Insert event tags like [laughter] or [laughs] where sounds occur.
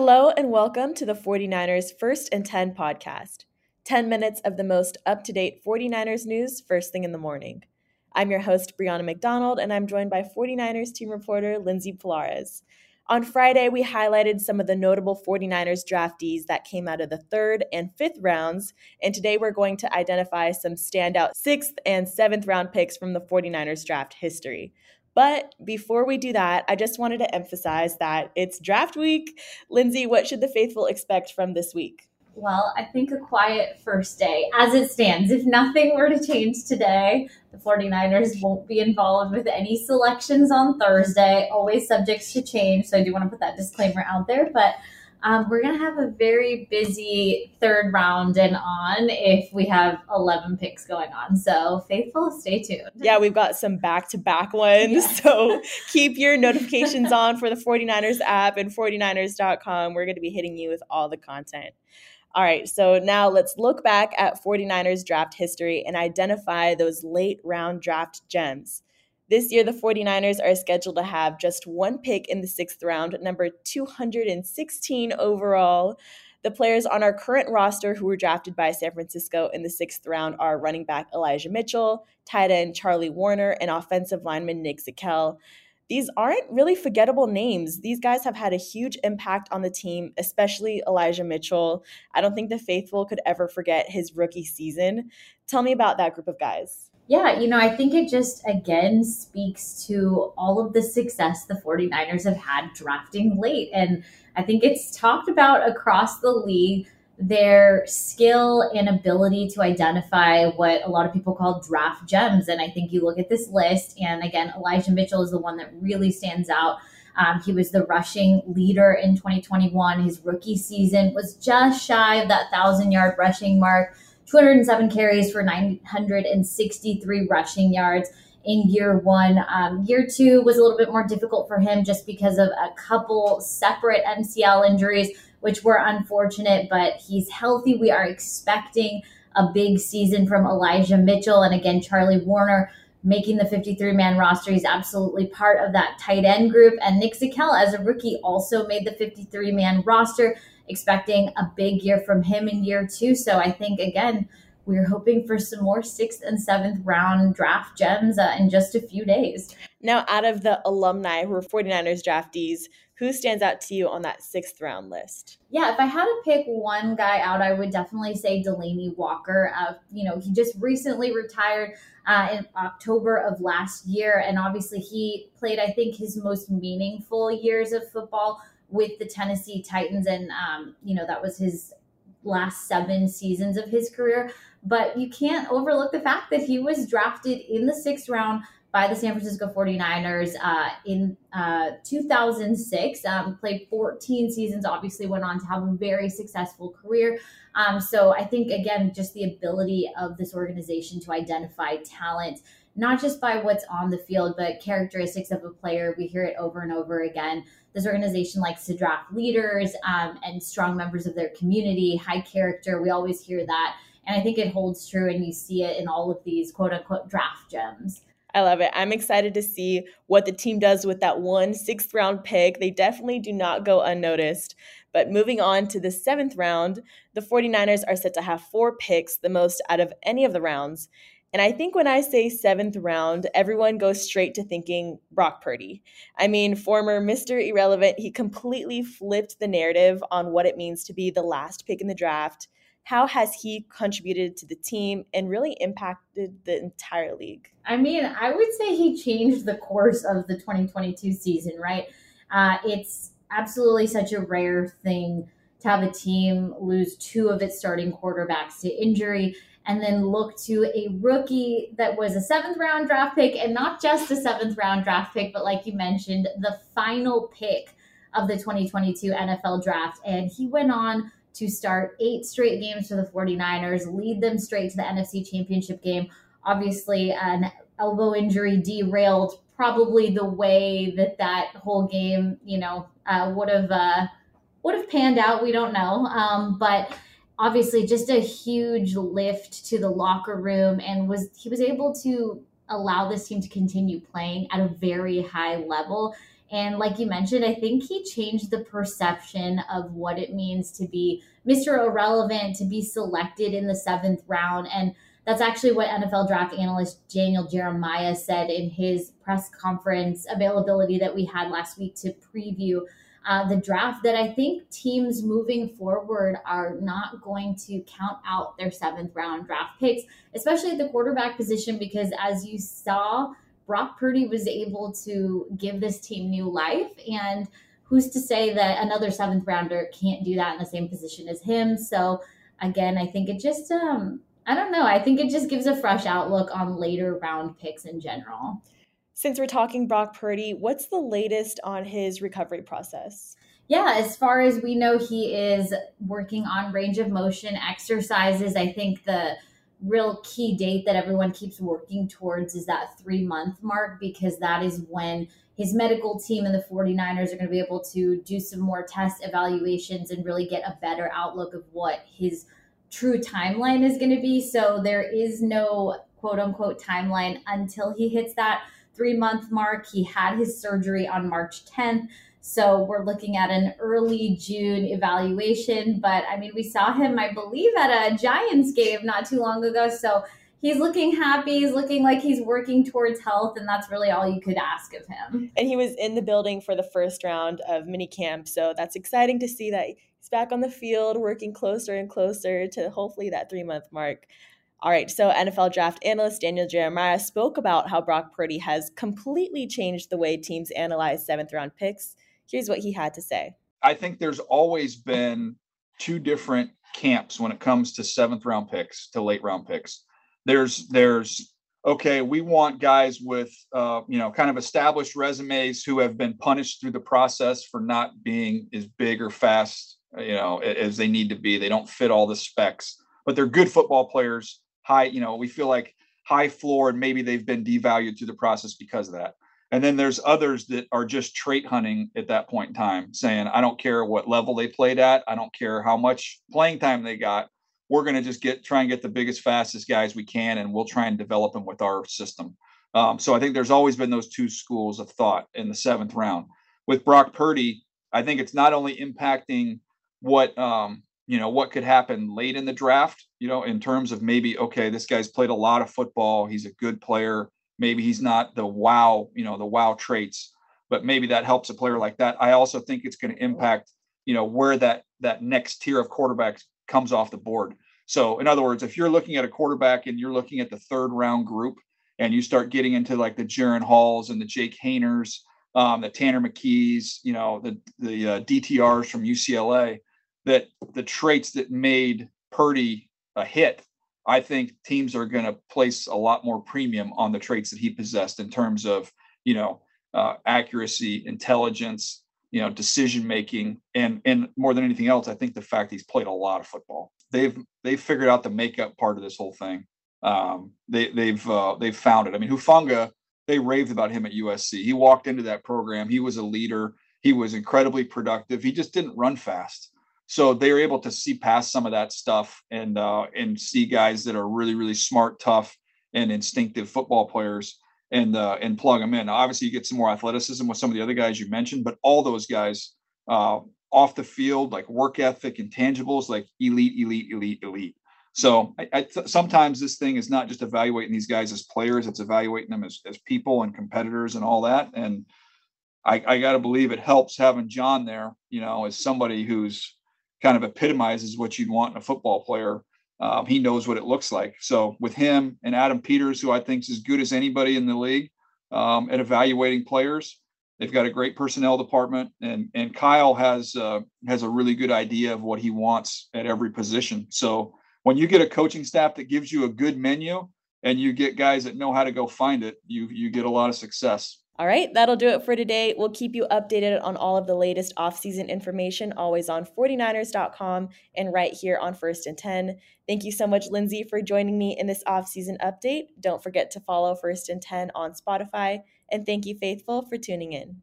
Hello and welcome to the 49ers First and 10 podcast. 10 minutes of the most up to date 49ers news first thing in the morning. I'm your host, Brianna McDonald, and I'm joined by 49ers team reporter Lindsay Pallares. On Friday, we highlighted some of the notable 49ers draftees that came out of the third and fifth rounds, and today we're going to identify some standout sixth and seventh round picks from the 49ers draft history. But before we do that, I just wanted to emphasize that it's draft week. Lindsay, what should the faithful expect from this week? Well, I think a quiet first day as it stands. If nothing were to change today, the 49ers won't be involved with any selections on Thursday, always subject to change. So I do want to put that disclaimer out there. But um, we're going to have a very busy third round and on if we have 11 picks going on. So, faithful, stay tuned. Yeah, we've got some back to back ones. Yeah. So, [laughs] keep your notifications on for the 49ers app and 49ers.com. We're going to be hitting you with all the content. All right, so now let's look back at 49ers draft history and identify those late round draft gems. This year, the 49ers are scheduled to have just one pick in the sixth round, number 216 overall. The players on our current roster who were drafted by San Francisco in the sixth round are running back Elijah Mitchell, tight end Charlie Woerner, and offensive lineman Nick Zakelj. These aren't really forgettable names. These guys have had a huge impact on the team, especially Elijah Mitchell. I don't think the faithful could ever forget his rookie season. Tell me about that group of guys. Yeah, you know, I think it just again speaks to all of the success the 49ers have had drafting late. And I think it's talked about across the league their skill and ability to identify what a lot of people call draft gems. And I think you look at this list, and again, Elijah Mitchell is the one that really stands out. Um, he was the rushing leader in 2021. His rookie season was just shy of that thousand yard rushing mark. 207 carries for 963 rushing yards in year one. Um, year two was a little bit more difficult for him just because of a couple separate MCL injuries, which were unfortunate, but he's healthy. We are expecting a big season from Elijah Mitchell and again, Charlie Woerner making the 53 man roster. He's absolutely part of that tight end group. And Nick Zakelj, as a rookie, also made the 53 man roster expecting a big year from him in year two. So I think, again, we're hoping for some more sixth and seventh round draft gems uh, in just a few days. Now, out of the alumni who are 49ers draftees, who stands out to you on that sixth round list? Yeah, if I had to pick one guy out, I would definitely say Delanie Walker. Uh, you know, he just recently retired uh, in October of last year, and obviously he played, I think, his most meaningful years of football with the Tennessee Titans, and um, you know that was his last seven seasons of his career. But you can't overlook the fact that he was drafted in the sixth round by the San Francisco 49ers uh, in uh, 2006. Um, played 14 seasons, obviously went on to have a very successful career. Um, so I think, again, just the ability of this organization to identify talent, not just by what's on the field, but characteristics of a player. We hear it over and over again this organization likes to draft leaders um, and strong members of their community, high character. We always hear that. And I think it holds true, and you see it in all of these quote unquote draft gems. I love it. I'm excited to see what the team does with that one sixth round pick. They definitely do not go unnoticed. But moving on to the seventh round, the 49ers are set to have four picks, the most out of any of the rounds. And I think when I say seventh round, everyone goes straight to thinking Brock Purdy. I mean, former Mr. Irrelevant, he completely flipped the narrative on what it means to be the last pick in the draft. How has he contributed to the team and really impacted the entire league? I mean, I would say he changed the course of the 2022 season, right? Uh, it's absolutely such a rare thing to have a team lose two of its starting quarterbacks to injury and then look to a rookie that was a seventh round draft pick and not just a seventh round draft pick, but like you mentioned, the final pick of the 2022 NFL draft. And he went on to start eight straight games for the 49ers, lead them straight to the NFC championship game. Obviously, an elbow injury derailed probably the way that that whole game, you know, uh, would have uh, would have panned out. We don't know, um, but obviously just a huge lift to the locker room and was he was able to allow this team to continue playing at a very high level. And like you mentioned i think he changed the perception of what it means to be mr irrelevant to be selected in the seventh round. And that's actually what nfl draft analyst daniel jeremiah said in his press conference availability that we had last week to preview uh, the draft that I think teams moving forward are not going to count out their seventh round draft picks, especially at the quarterback position, because as you saw, Brock Purdy was able to give this team new life. And who's to say that another seventh rounder can't do that in the same position as him? So, again, I think it just, um, I don't know. I think it just gives a fresh outlook on later round picks in general since we're talking Brock Purdy, what's the latest on his recovery process? Yeah, as far as we know, he is working on range of motion exercises. I think the real key date that everyone keeps working towards is that three month mark because that is when his medical team and the 49ers are going to be able to do some more test evaluations and really get a better outlook of what his true timeline is going to be. So there is no quote unquote timeline until he hits that three month mark. He had his surgery on March 10th. So we're looking at an early June evaluation. But I mean, we saw him, I believe, at a Giants game not too long ago. So he's looking happy. He's looking like he's working towards health. And that's really all you could ask of him. And he was in the building for the first round of mini camp. So that's exciting to see that he's back on the field, working closer and closer to hopefully that three month mark. All right, so NFL draft analyst Daniel Jeremiah spoke about how Brock Purdy has completely changed the way teams analyze seventh round picks. Here's what he had to say. I think there's always been two different camps when it comes to seventh round picks to late round picks. There's there's okay, we want guys with uh, you know kind of established resumes who have been punished through the process for not being as big or fast you know as they need to be. They don't fit all the specs, but they're good football players high, you know, we feel like high floor and maybe they've been devalued through the process because of that. And then there's others that are just trait hunting at that point in time, saying, I don't care what level they played at. I don't care how much playing time they got. We're going to just get try and get the biggest, fastest guys we can, and we'll try and develop them with our system. Um, so I think there's always been those two schools of thought in the seventh round. With Brock Purdy, I think it's not only impacting what um, you know what could happen late in the draft you know in terms of maybe okay this guy's played a lot of football he's a good player maybe he's not the wow you know the wow traits but maybe that helps a player like that. I also think it's going to impact you know where that that next tier of quarterbacks comes off the board. So in other words if you're looking at a quarterback and you're looking at the third round group and you start getting into like the Jaren Halls and the Jake Haeners, um, the Tanner McKees, you know, the the uh, DTRs from UCLA, that the traits that made Purdy a hit, I think teams are going to place a lot more premium on the traits that he possessed in terms of, you know, uh, accuracy, intelligence, you know, decision making, and and more than anything else, I think the fact he's played a lot of football. They've they've figured out the makeup part of this whole thing. Um, they they've uh, they've found it. I mean, Hufanga, they raved about him at USC. He walked into that program. He was a leader. He was incredibly productive. He just didn't run fast so they're able to see past some of that stuff and uh, and see guys that are really really smart, tough, and instinctive football players. and uh, and plug them in. Obviously, you get some more athleticism with some of the other guys you mentioned, but all those guys uh, off the field, like work ethic, intangibles, like elite, elite, elite, elite. So I, I th- sometimes this thing is not just evaluating these guys as players; it's evaluating them as, as people and competitors and all that. And I, I got to believe it helps having John there, you know, as somebody who's kind of epitomizes what you'd want in a football player. Um, he knows what it looks like. So with him and Adam Peters, who I think is as good as anybody in the league um, at evaluating players, they've got a great personnel department, and and Kyle has uh, has a really good idea of what he wants at every position. So when you get a coaching staff that gives you a good menu and you get guys that know how to go find it, you you get a lot of success. All right, that'll do it for today. We'll keep you updated on all of the latest offseason information, always on 49ers.com and right here on First and 10. Thank you so much, Lindsay, for joining me in this offseason update. Don't forget to follow First and 10 on Spotify. And thank you, Faithful, for tuning in.